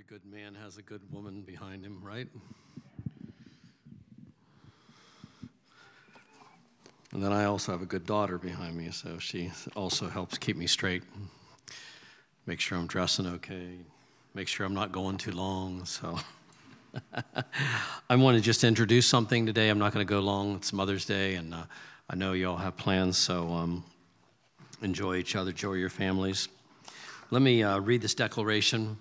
Every good man has a good woman behind him, right? And then I also have a good daughter behind me, so she also helps keep me straight, make sure I'm dressing okay, make sure I'm not going too long. So I want to just introduce something today. I'm not going to go long. It's Mother's Day, and uh, I know you all have plans, so um, enjoy each other, enjoy your families. Let me uh, read this declaration.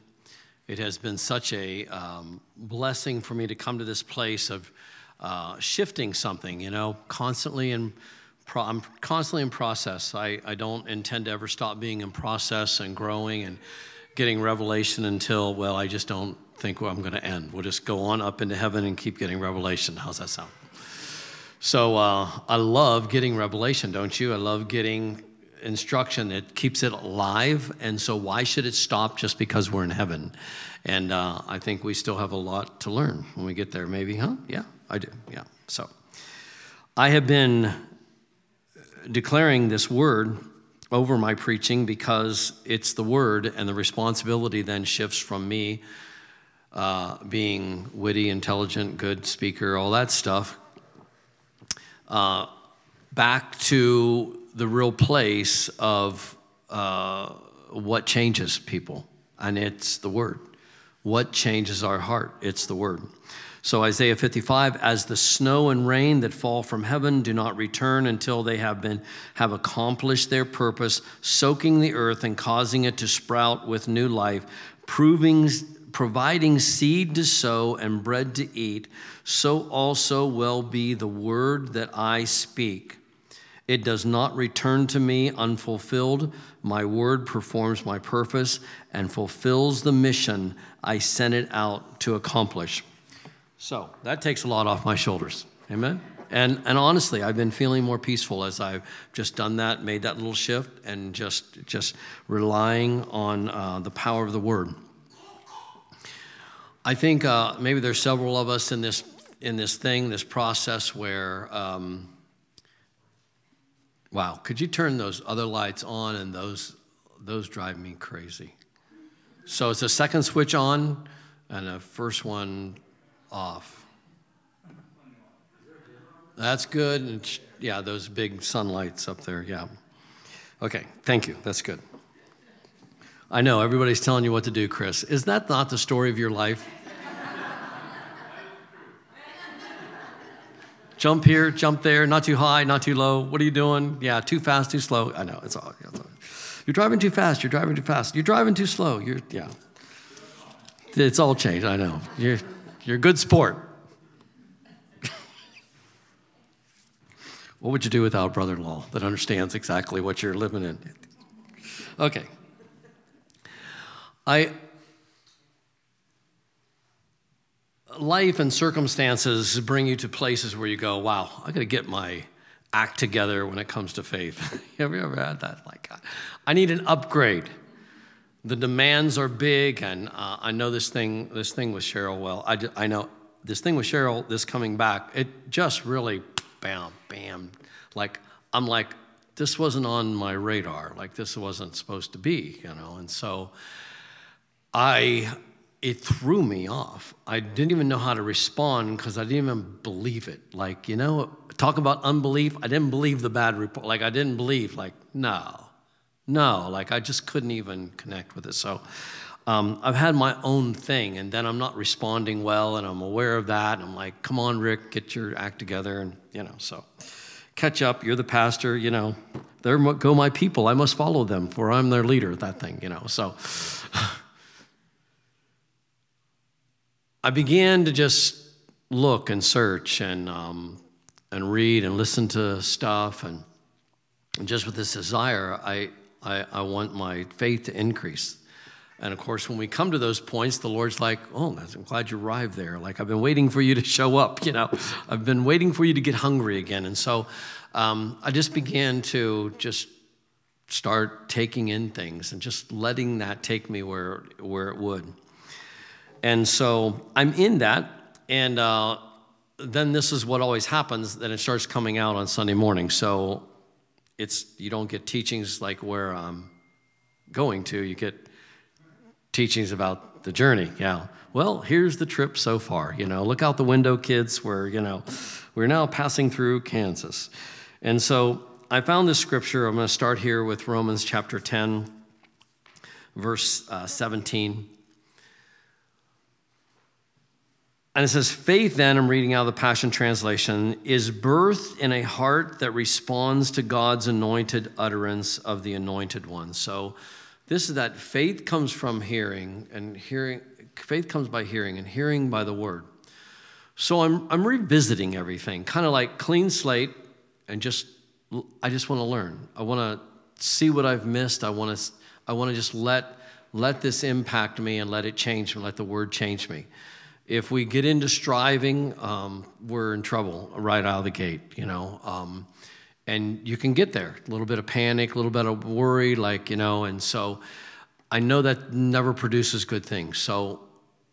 It has been such a um, blessing for me to come to this place of uh, shifting something, you know, constantly in. Pro- I'm constantly in process. I, I don't intend to ever stop being in process and growing and getting revelation until, well, I just don't think I'm going to end. We'll just go on up into heaven and keep getting revelation. How's that sound? So uh, I love getting revelation, don't you? I love getting instruction. It keeps it alive. And so, why should it stop just because we're in heaven? And uh, I think we still have a lot to learn when we get there, maybe, huh? Yeah, I do. Yeah. So, I have been declaring this word over my preaching because it's the word, and the responsibility then shifts from me uh, being witty, intelligent, good speaker, all that stuff, uh, back to the real place of uh, what changes people, and it's the Word. What changes our heart? It's the Word. So, Isaiah 55, as the snow and rain that fall from heaven do not return until they have been have accomplished their purpose, soaking the earth and causing it to sprout with new life, proving providing seed to sow and bread to eat, so also will be the word that I speak. It does not return to me unfulfilled. My word performs my purpose and fulfills the mission I sent it out to accomplish. So that takes a lot off my shoulders. Amen? And, and honestly, I've been feeling more peaceful as I've just done that, made that little shift, and just, just relying on uh, the power of the word. I think uh, maybe there's several of us in this, in this thing, this process where. Um, Wow, could you turn those other lights on and those those drive me crazy. So it's a second switch on and a first one off. That's good. And yeah, those big sunlights up there. Yeah. Okay, thank you. That's good. I know everybody's telling you what to do, Chris. Is that not the story of your life? Jump here, jump there, not too high, not too low. What are you doing? Yeah, too fast, too slow. I know, it's all. It's all. You're driving too fast, you're driving too fast. You're driving too slow. You're, yeah. It's all changed, I know. You're, you're a good sport. what would you do without a brother in law that understands exactly what you're living in? Okay. I, life and circumstances bring you to places where you go, wow, I got to get my act together when it comes to faith. Have you ever had that? Like, I need an upgrade. The demands are big, and uh, I know this thing. This thing with Cheryl. Well, I, I know this thing with Cheryl. This coming back, it just really, bam, bam. Like I'm like, this wasn't on my radar. Like this wasn't supposed to be, you know. And so, I it threw me off. I didn't even know how to respond because I didn't even believe it. Like, you know, talk about unbelief. I didn't believe the bad report. Like, I didn't believe, like, no, no. Like, I just couldn't even connect with it. So um, I've had my own thing, and then I'm not responding well, and I'm aware of that. And I'm like, come on, Rick, get your act together. And, you know, so catch up. You're the pastor, you know. There go my people. I must follow them, for I'm their leader, that thing, you know. So. I began to just look and search and, um, and read and listen to stuff. And, and just with this desire, I, I, I want my faith to increase. And of course, when we come to those points, the Lord's like, Oh, I'm glad you arrived there. Like, I've been waiting for you to show up, you know, I've been waiting for you to get hungry again. And so um, I just began to just start taking in things and just letting that take me where, where it would. And so I'm in that, and uh, then this is what always happens. Then it starts coming out on Sunday morning. So it's you don't get teachings like where I'm going to. You get teachings about the journey. Yeah. Well, here's the trip so far. You know, look out the window, kids. We're, you know, we're now passing through Kansas. And so I found this scripture. I'm going to start here with Romans chapter 10, verse uh, 17. And it says, faith, then, I'm reading out of the Passion Translation, is birth in a heart that responds to God's anointed utterance of the anointed one. So, this is that faith comes from hearing, and hearing, faith comes by hearing, and hearing by the word. So, I'm, I'm revisiting everything, kind of like clean slate, and just, I just want to learn. I want to see what I've missed. I want to, I want to just let, let this impact me and let it change me, let the word change me. If we get into striving, um, we're in trouble right out of the gate, you know. Um, and you can get there. A little bit of panic, a little bit of worry, like, you know, and so I know that never produces good things. So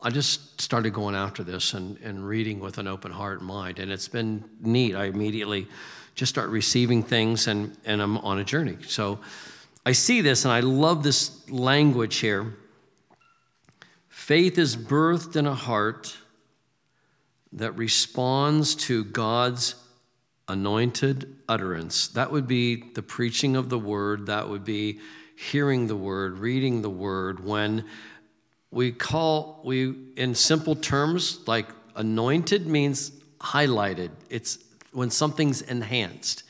I just started going after this and, and reading with an open heart and mind. And it's been neat. I immediately just start receiving things and, and I'm on a journey. So I see this and I love this language here Faith is birthed in a heart that responds to God's anointed utterance. That would be the preaching of the word, that would be hearing the word, reading the word. When we call, we, in simple terms, like anointed means highlighted, it's when something's enhanced.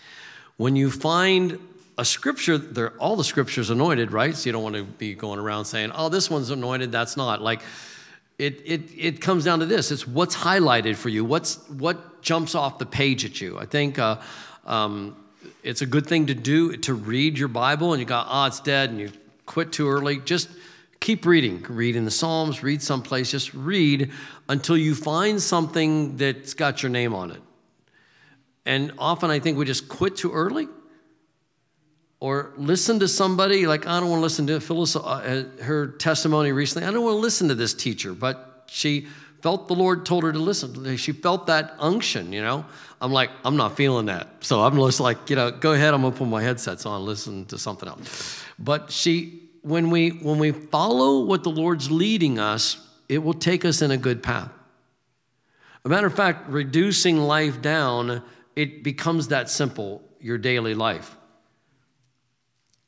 When you find a scripture, they're, all the scriptures anointed, right? So you don't want to be going around saying, oh, this one's anointed, that's not. Like, it, it, it comes down to this it's what's highlighted for you, what's, what jumps off the page at you. I think uh, um, it's a good thing to do to read your Bible and you got, oh, it's dead, and you quit too early. Just keep reading. Read in the Psalms, read someplace, just read until you find something that's got your name on it. And often I think we just quit too early or listen to somebody like I don't want to listen to Phyllis uh, her testimony recently. I don't want to listen to this teacher, but she felt the Lord told her to listen. She felt that unction, you know. I'm like, I'm not feeling that, so I'm just like, you know, go ahead. I'm gonna put my headsets on, listen to something else. But she, when we when we follow what the Lord's leading us, it will take us in a good path. A matter of fact, reducing life down, it becomes that simple. Your daily life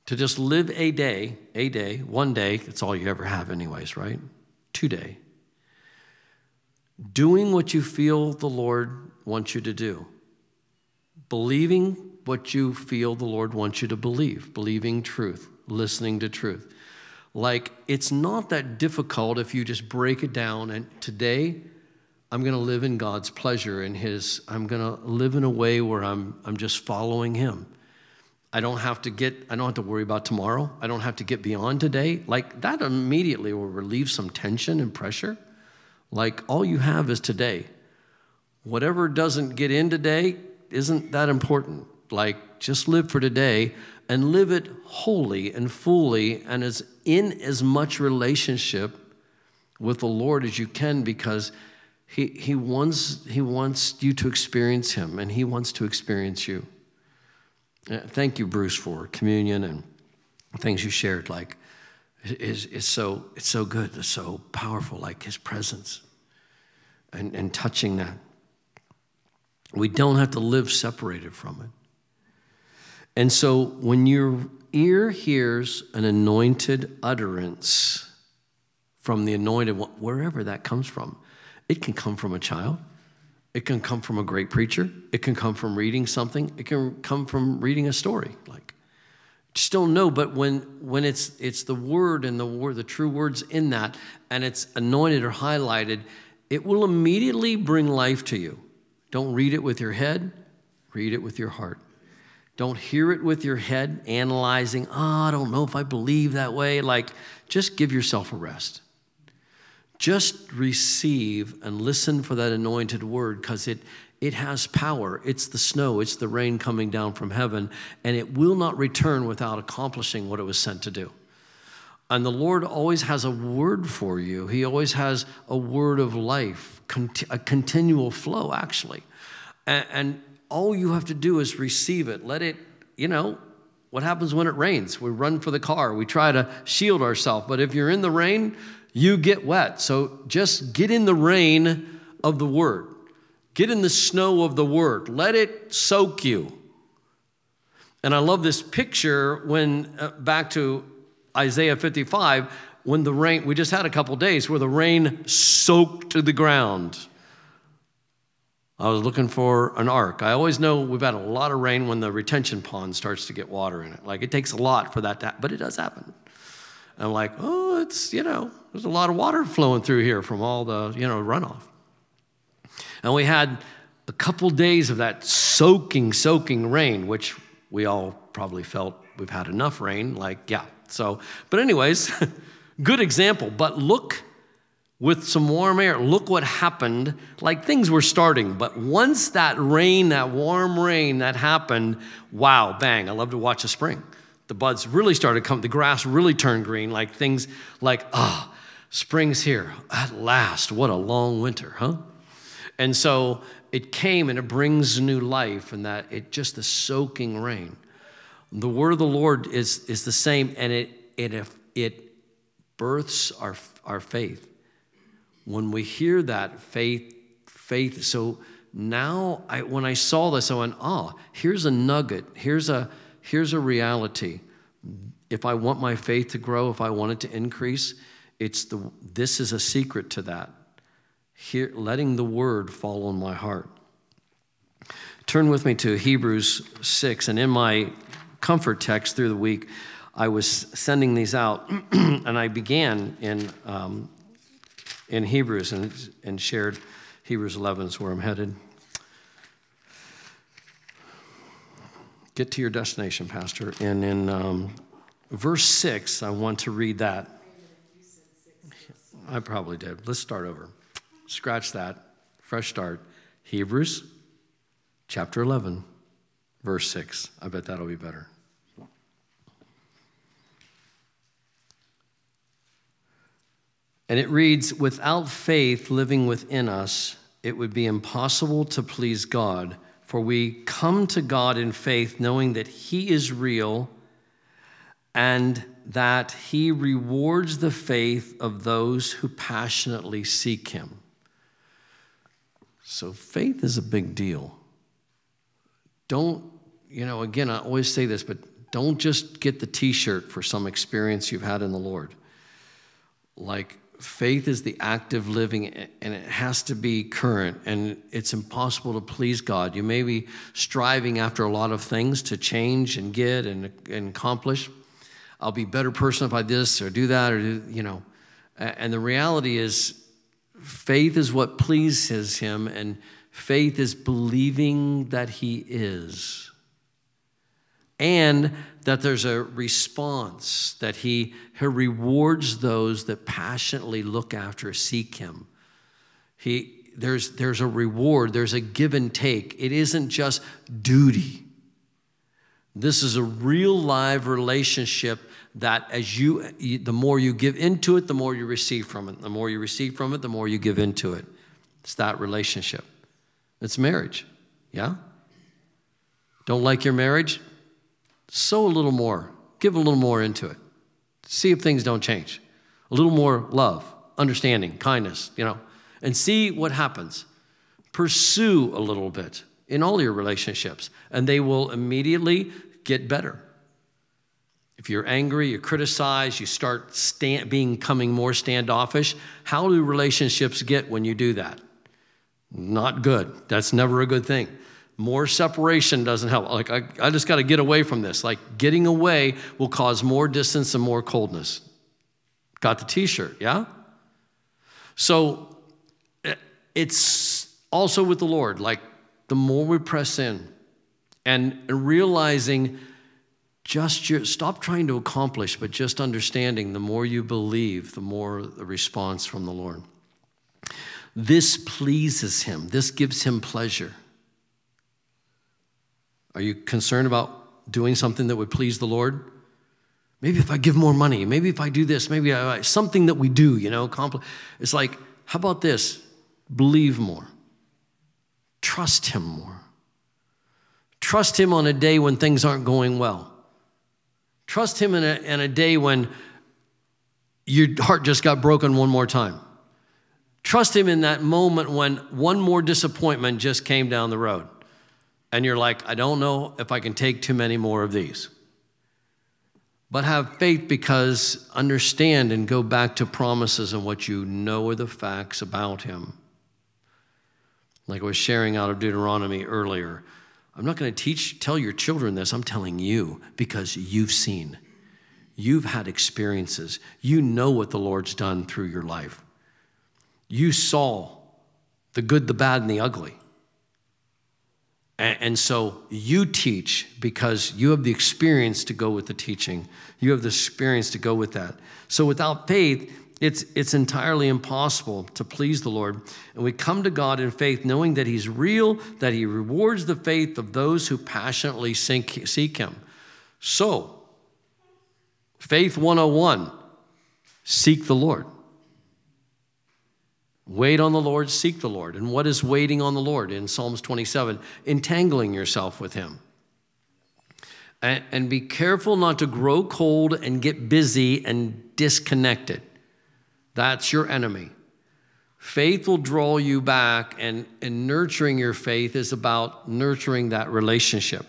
to just live a day, a day, one day, that's all you ever have, anyways, right? Today. Doing what you feel the Lord wants you to do. Believing what you feel the Lord wants you to believe. Believing truth, listening to truth. Like, it's not that difficult if you just break it down and today, I'm going to live in God's pleasure and His, I'm going to live in a way where I'm, I'm just following Him. I don't have to get, I don't have to worry about tomorrow. I don't have to get beyond today. Like that immediately will relieve some tension and pressure. Like all you have is today. Whatever doesn't get in today isn't that important. Like just live for today and live it wholly and fully and as in as much relationship with the Lord as you can because he, he, wants, he wants you to experience him and he wants to experience you. Uh, thank you, Bruce, for communion and things you shared. Like, it's, it's so it's so good. It's so powerful. Like His presence, and and touching that. We don't have to live separated from it. And so, when your ear hears an anointed utterance from the anointed wherever that comes from, it can come from a child. It can come from a great preacher. It can come from reading something. It can come from reading a story. Like, just don't know. But when when it's it's the word and the word, the true words in that, and it's anointed or highlighted, it will immediately bring life to you. Don't read it with your head. Read it with your heart. Don't hear it with your head, analyzing. Oh, I don't know if I believe that way. Like, just give yourself a rest just receive and listen for that anointed word because it, it has power. It's the snow, it's the rain coming down from heaven, and it will not return without accomplishing what it was sent to do. And the Lord always has a word for you. He always has a word of life, a continual flow, actually. And all you have to do is receive it. Let it, you know, what happens when it rains? We run for the car. We try to shield ourselves. But if you're in the rain, you get wet. So just get in the rain of the word. Get in the snow of the word. Let it soak you. And I love this picture when uh, back to Isaiah 55 when the rain we just had a couple days where the rain soaked to the ground. I was looking for an ark. I always know we've had a lot of rain when the retention pond starts to get water in it. Like it takes a lot for that to happen, but it does happen. I'm like, oh, it's, you know, there's a lot of water flowing through here from all the, you know, runoff. And we had a couple days of that soaking, soaking rain, which we all probably felt we've had enough rain. Like, yeah. So, but, anyways, good example. But look with some warm air. Look what happened. Like things were starting, but once that rain, that warm rain that happened, wow, bang. I love to watch the spring. The buds really started coming, the grass really turned green, like things like, ah, oh, spring's here. At last, what a long winter, huh? And so it came and it brings new life, and that it just the soaking rain. The word of the Lord is, is the same, and it, it, it births our, our faith. When we hear that faith, faith, so now I, when I saw this, I went, oh, here's a nugget, here's a, here's a reality. If I want my faith to grow, if I want it to increase, it's the, this is a secret to that. Here, letting the word fall on my heart. Turn with me to Hebrews 6, and in my comfort text through the week, I was sending these out, and I began in, um, in Hebrews and, and shared Hebrews 11 is where I'm headed. Get to your destination, Pastor. And in um, verse 6, I want to read that. I probably did. Let's start over. Scratch that. Fresh start. Hebrews chapter 11, verse 6. I bet that'll be better. And it reads Without faith living within us, it would be impossible to please God, for we come to God in faith, knowing that He is real and that He rewards the faith of those who passionately seek Him. So, faith is a big deal. Don't, you know, again, I always say this, but don't just get the t shirt for some experience you've had in the Lord. Like, faith is the active living and it has to be current and it's impossible to please god. You may be striving after a lot of things to change and get and, and accomplish. I'll be a better person if i this or do that or do, you know. And the reality is faith is what pleases him and faith is believing that he is and that there's a response, that he, he rewards those that passionately look after, seek him. He, there's, there's a reward, there's a give and take. It isn't just duty. This is a real live relationship that as you, the more you give into it, the more you receive from it. The more you receive from it, the more you give into it. It's that relationship. It's marriage, yeah? Don't like your marriage? Sow a little more, give a little more into it. See if things don't change. A little more love, understanding, kindness, you know, and see what happens. Pursue a little bit in all your relationships, and they will immediately get better. If you're angry, you criticize, you start stand, becoming more standoffish, how do relationships get when you do that? Not good. That's never a good thing. More separation doesn't help. Like, I, I just got to get away from this. Like, getting away will cause more distance and more coldness. Got the t shirt, yeah? So, eh, it's also with the Lord. Like, the more we press in and realizing just your, stop trying to accomplish, but just understanding the more you believe, the more the response from the Lord. This pleases him, this gives him pleasure. Are you concerned about doing something that would please the Lord? Maybe if I give more money, maybe if I do this, maybe I, something that we do, you know, it's like, how about this? Believe more. Trust Him more. Trust Him on a day when things aren't going well. Trust Him in a, in a day when your heart just got broken one more time. Trust Him in that moment when one more disappointment just came down the road. And you're like, I don't know if I can take too many more of these. But have faith because understand and go back to promises and what you know are the facts about Him. Like I was sharing out of Deuteronomy earlier. I'm not going to teach, tell your children this. I'm telling you because you've seen. You've had experiences. You know what the Lord's done through your life. You saw the good, the bad, and the ugly. And, so you teach because you have the experience to go with the teaching. You have the experience to go with that. So without faith, it's, it's entirely impossible to please the Lord. And we come to God in faith, knowing that He's real, that He rewards the faith of those who passionately seek Him. So, faith 101 seek the Lord. Wait on the Lord, seek the Lord. And what is waiting on the Lord in Psalms 27? Entangling yourself with Him. And, and be careful not to grow cold and get busy and disconnected. That's your enemy. Faith will draw you back, and, and nurturing your faith is about nurturing that relationship.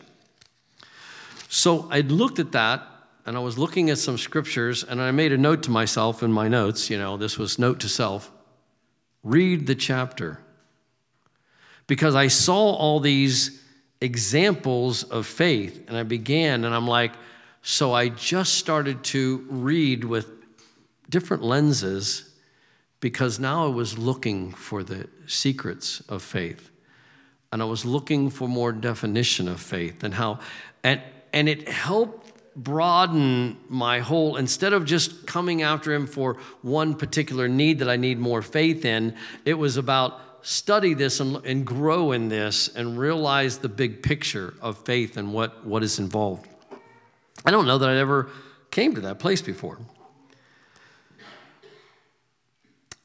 So I looked at that and I was looking at some scriptures, and I made a note to myself in my notes. You know, this was note to self read the chapter. Because I saw all these examples of faith, and I began, and I'm like, so I just started to read with different lenses because now I was looking for the secrets of faith. And I was looking for more definition of faith and how, and, and it helped broaden my whole, instead of just coming after him for one particular need that I need more faith in, it was about study this and, and grow in this and realize the big picture of faith and what, what is involved. I don't know that I ever came to that place before.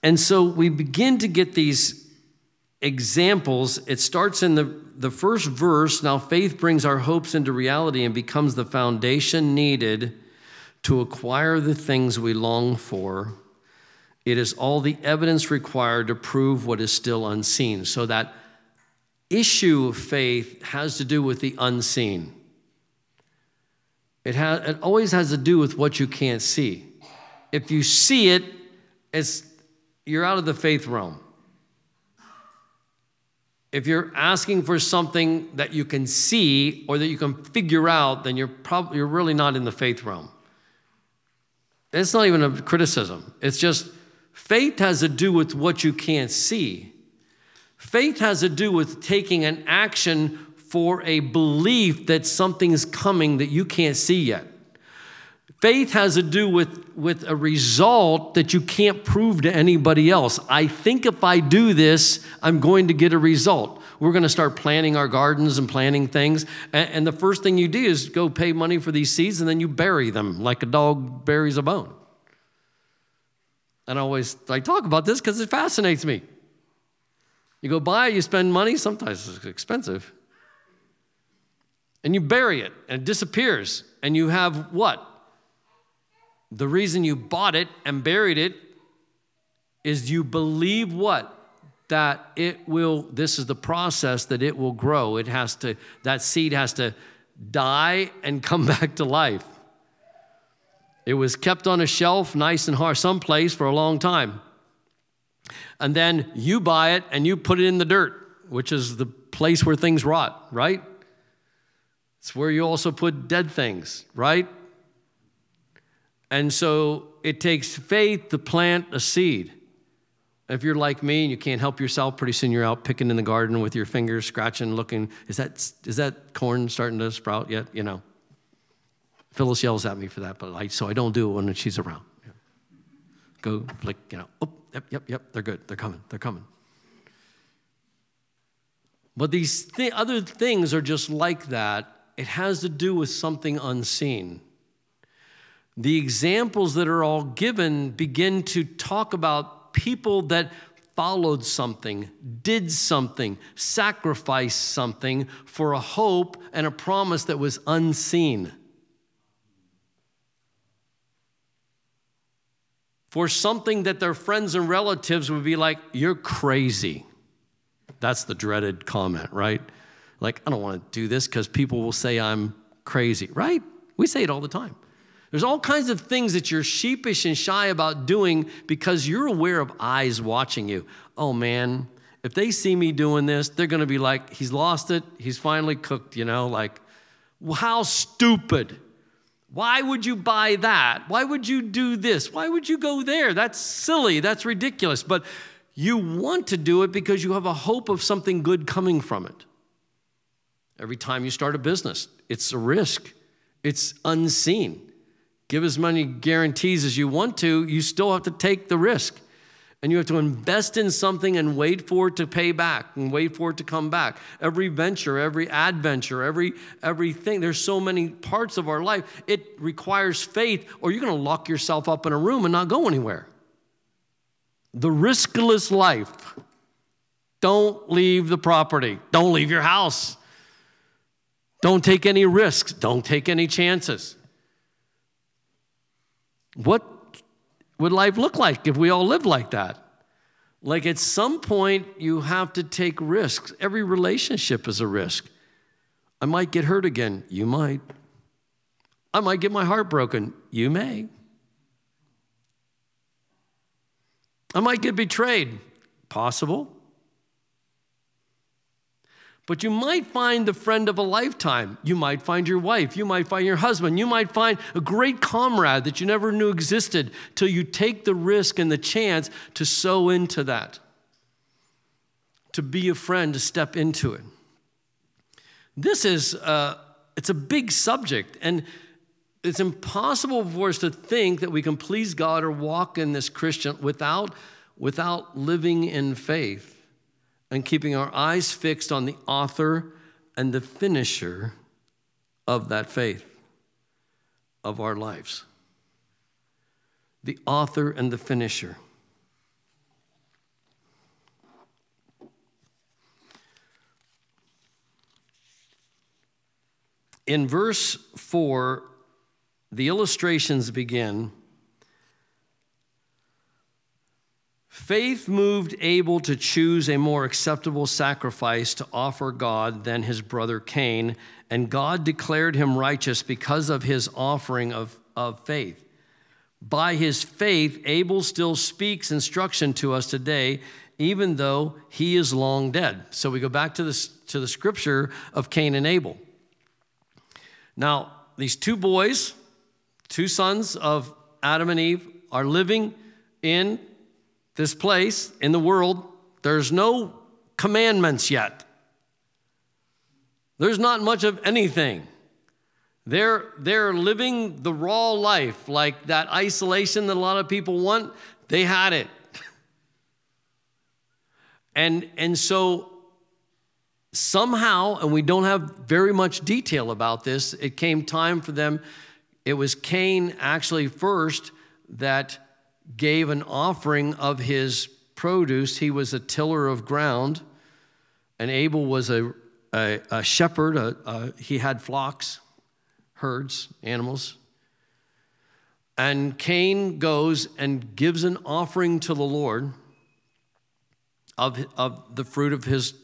And so we begin to get these examples. It starts in the the first verse now faith brings our hopes into reality and becomes the foundation needed to acquire the things we long for. It is all the evidence required to prove what is still unseen. So that issue of faith has to do with the unseen. It, has, it always has to do with what you can't see. If you see it, it's, you're out of the faith realm if you're asking for something that you can see or that you can figure out, then you're probably you're really not in the faith realm. It's not even a criticism. It's just faith has to do with what you can't see. Faith has to do with taking an action for a belief that something's coming that you can't see yet. Faith has to do with, with a result that you can't prove to anybody else. I think if I do this, I'm going to get a result. We're going to start planting our gardens and planting things. And, and the first thing you do is go pay money for these seeds and then you bury them like a dog buries a bone. And I always I talk about this because it fascinates me. You go buy, you spend money, sometimes it's expensive. And you bury it and it disappears. And you have what? The reason you bought it and buried it is you believe what? That it will, this is the process that it will grow. It has to, that seed has to die and come back to life. It was kept on a shelf, nice and hard, someplace for a long time. And then you buy it and you put it in the dirt, which is the place where things rot, right? It's where you also put dead things, right? And so it takes faith to plant a seed. If you're like me and you can't help yourself, pretty soon you're out picking in the garden with your fingers, scratching, looking. Is that, is that corn starting to sprout yet? You know. Phyllis yells at me for that, but I, so I don't do it when she's around. Go flick, you know. Oh, yep, yep, yep. They're good. They're coming. They're coming. But these th- other things are just like that. It has to do with something unseen the examples that are all given begin to talk about people that followed something, did something, sacrificed something for a hope and a promise that was unseen. For something that their friends and relatives would be like, You're crazy. That's the dreaded comment, right? Like, I don't want to do this because people will say I'm crazy, right? We say it all the time. There's all kinds of things that you're sheepish and shy about doing because you're aware of eyes watching you. Oh man, if they see me doing this, they're going to be like, he's lost it. He's finally cooked, you know, like, how stupid. Why would you buy that? Why would you do this? Why would you go there? That's silly. That's ridiculous. But you want to do it because you have a hope of something good coming from it. Every time you start a business, it's a risk, it's unseen. Give as many guarantees as you want to, you still have to take the risk. And you have to invest in something and wait for it to pay back and wait for it to come back. Every venture, every adventure, every everything, there's so many parts of our life. It requires faith, or you're gonna lock yourself up in a room and not go anywhere. The riskless life. Don't leave the property. Don't leave your house. Don't take any risks. Don't take any chances. What would life look like if we all lived like that? Like at some point, you have to take risks. Every relationship is a risk. I might get hurt again. You might. I might get my heart broken. You may. I might get betrayed. Possible. But you might find the friend of a lifetime. You might find your wife. You might find your husband. You might find a great comrade that you never knew existed till you take the risk and the chance to sow into that, to be a friend, to step into it. This is, uh, it's a big subject, and it's impossible for us to think that we can please God or walk in this Christian without, without living in faith and keeping our eyes fixed on the author and the finisher of that faith of our lives. The author and the finisher. In verse 4, the illustrations begin Faith moved Abel to choose a more acceptable sacrifice to offer God than his brother Cain, and God declared him righteous because of his offering of, of faith. By his faith, Abel still speaks instruction to us today, even though he is long dead. So we go back to, this, to the scripture of Cain and Abel. Now, these two boys, two sons of Adam and Eve, are living in this place in the world, there's no commandments yet. There's not much of anything. They're, they're living the raw life, like that isolation that a lot of people want. They had it. And, and so somehow, and we don't have very much detail about this, it came time for them. It was Cain actually first that gave an offering of his produce. He was a tiller of ground, and Abel was a, a, a shepherd. A, a, he had flocks, herds, animals. And Cain goes and gives an offering to the Lord of, of the fruit of his,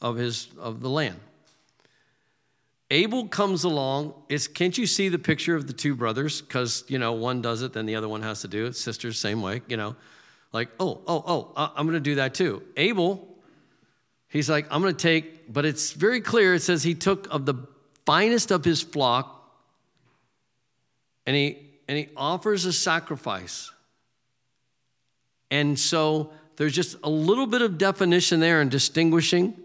of his of the land. Abel comes along. It's, can't you see the picture of the two brothers? Because, you know, one does it, then the other one has to do it. Sisters, same way, you know. Like, oh, oh, oh, I'm going to do that too. Abel, he's like, I'm going to take, but it's very clear. It says he took of the finest of his flock and he, and he offers a sacrifice. And so there's just a little bit of definition there and distinguishing.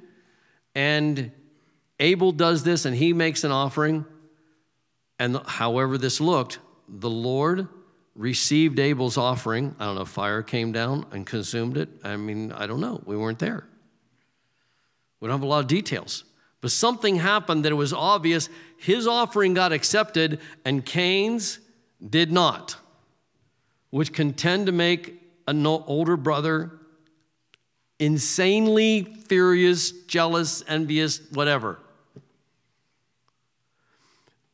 And Abel does this and he makes an offering. And however this looked, the Lord received Abel's offering. I don't know fire came down and consumed it. I mean, I don't know. We weren't there. We don't have a lot of details. But something happened that it was obvious his offering got accepted and Cain's did not, which can tend to make an older brother insanely furious, jealous, envious, whatever.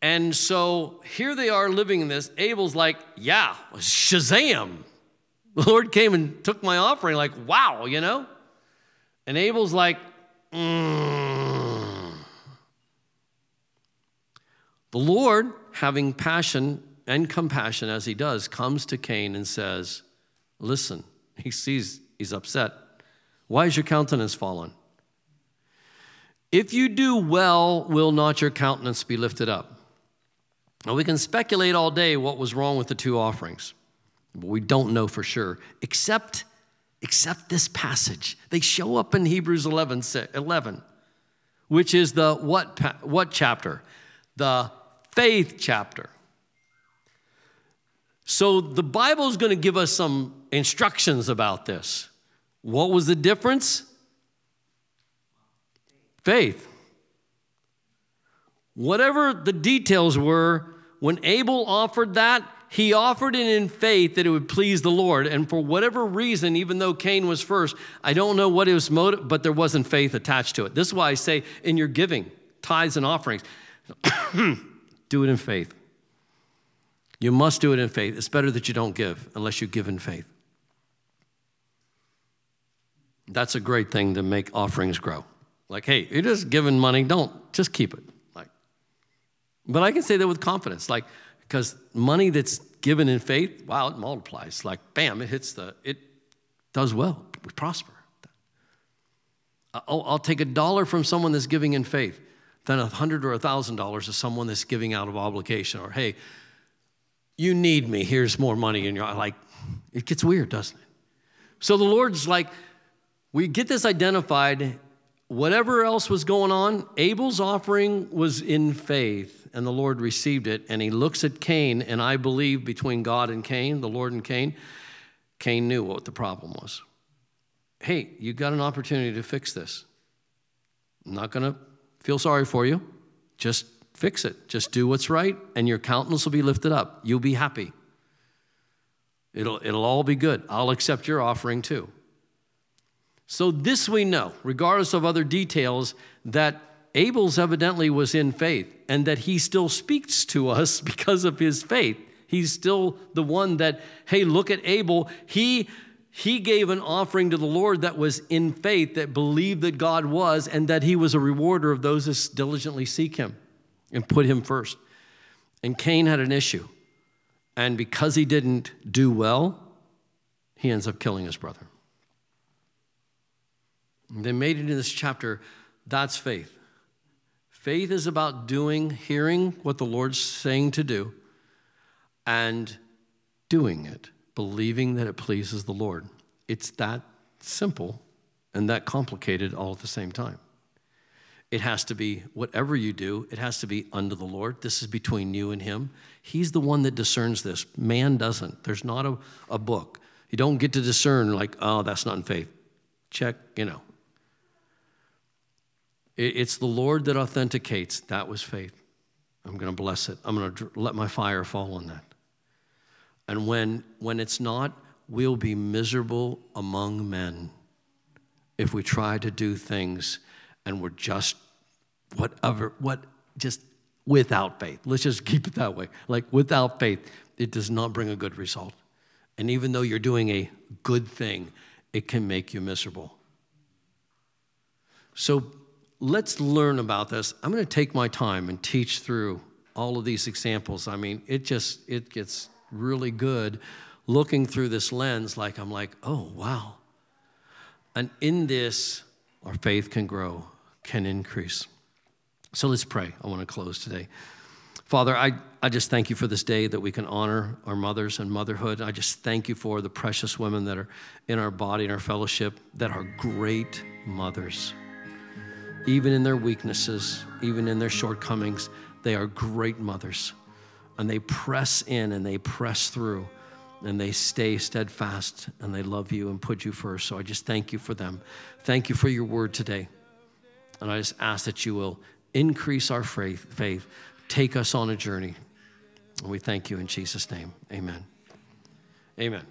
And so here they are living in this. Abel's like, yeah, Shazam. The Lord came and took my offering, like, wow, you know? And Abel's like, mm. The Lord, having passion and compassion as he does, comes to Cain and says, Listen, he sees he's upset. Why is your countenance fallen? If you do well, will not your countenance be lifted up? Now, we can speculate all day what was wrong with the two offerings, but we don't know for sure, except, except this passage. They show up in Hebrews 11, 11 which is the what, what chapter? The faith chapter. So the Bible is going to give us some instructions about this. What was the difference? Faith. Whatever the details were, when Abel offered that, he offered it in faith that it would please the Lord. And for whatever reason, even though Cain was first, I don't know what his motive, but there wasn't faith attached to it. This is why I say in your giving, tithes and offerings, do it in faith. You must do it in faith. It's better that you don't give unless you give in faith. That's a great thing to make offerings grow. Like, hey, you're just giving money, don't, just keep it. But I can say that with confidence, like, because money that's given in faith, wow, it multiplies. Like, bam, it hits the, it does well. We prosper. I'll, I'll take a dollar from someone that's giving in faith than a hundred or a thousand dollars to someone that's giving out of obligation or, hey, you need me. Here's more money in your like. It gets weird, doesn't it? So the Lord's like, we get this identified. Whatever else was going on, Abel's offering was in faith, and the Lord received it. And he looks at Cain, and I believe between God and Cain, the Lord and Cain, Cain knew what the problem was. Hey, you got an opportunity to fix this. I'm not going to feel sorry for you. Just Fix it. Just do what's right, and your countenance will be lifted up. You'll be happy. It'll, it'll all be good. I'll accept your offering too. So, this we know, regardless of other details, that Abel's evidently was in faith and that he still speaks to us because of his faith. He's still the one that, hey, look at Abel. He he gave an offering to the Lord that was in faith, that believed that God was, and that he was a rewarder of those that diligently seek him and put him first. And Cain had an issue. And because he didn't do well, he ends up killing his brother. They made it in this chapter. That's faith. Faith is about doing, hearing what the Lord's saying to do, and doing it, believing that it pleases the Lord. It's that simple and that complicated all at the same time. It has to be whatever you do, it has to be under the Lord. This is between you and Him. He's the one that discerns this. Man doesn't. There's not a, a book. You don't get to discern, like, oh, that's not in faith. Check, you know. It, it's the Lord that authenticates that was faith. I'm going to bless it. I'm going to let my fire fall on that. And when, when it's not, we'll be miserable among men if we try to do things and we're just whatever, what, just without faith. Let's just keep it that way. Like without faith, it does not bring a good result. And even though you're doing a good thing, it can make you miserable. So let's learn about this. I'm going to take my time and teach through all of these examples. I mean, it just it gets really good looking through this lens like I'm like, "Oh, wow." And in this our faith can grow, can increase. So let's pray. I want to close today. Father, I, I just thank you for this day that we can honor our mothers and motherhood. I just thank you for the precious women that are in our body and our fellowship that are great mothers. Even in their weaknesses, even in their shortcomings, they are great mothers. And they press in and they press through and they stay steadfast and they love you and put you first. So I just thank you for them. Thank you for your word today. And I just ask that you will increase our faith, faith take us on a journey. And we thank you in Jesus' name. Amen. Amen.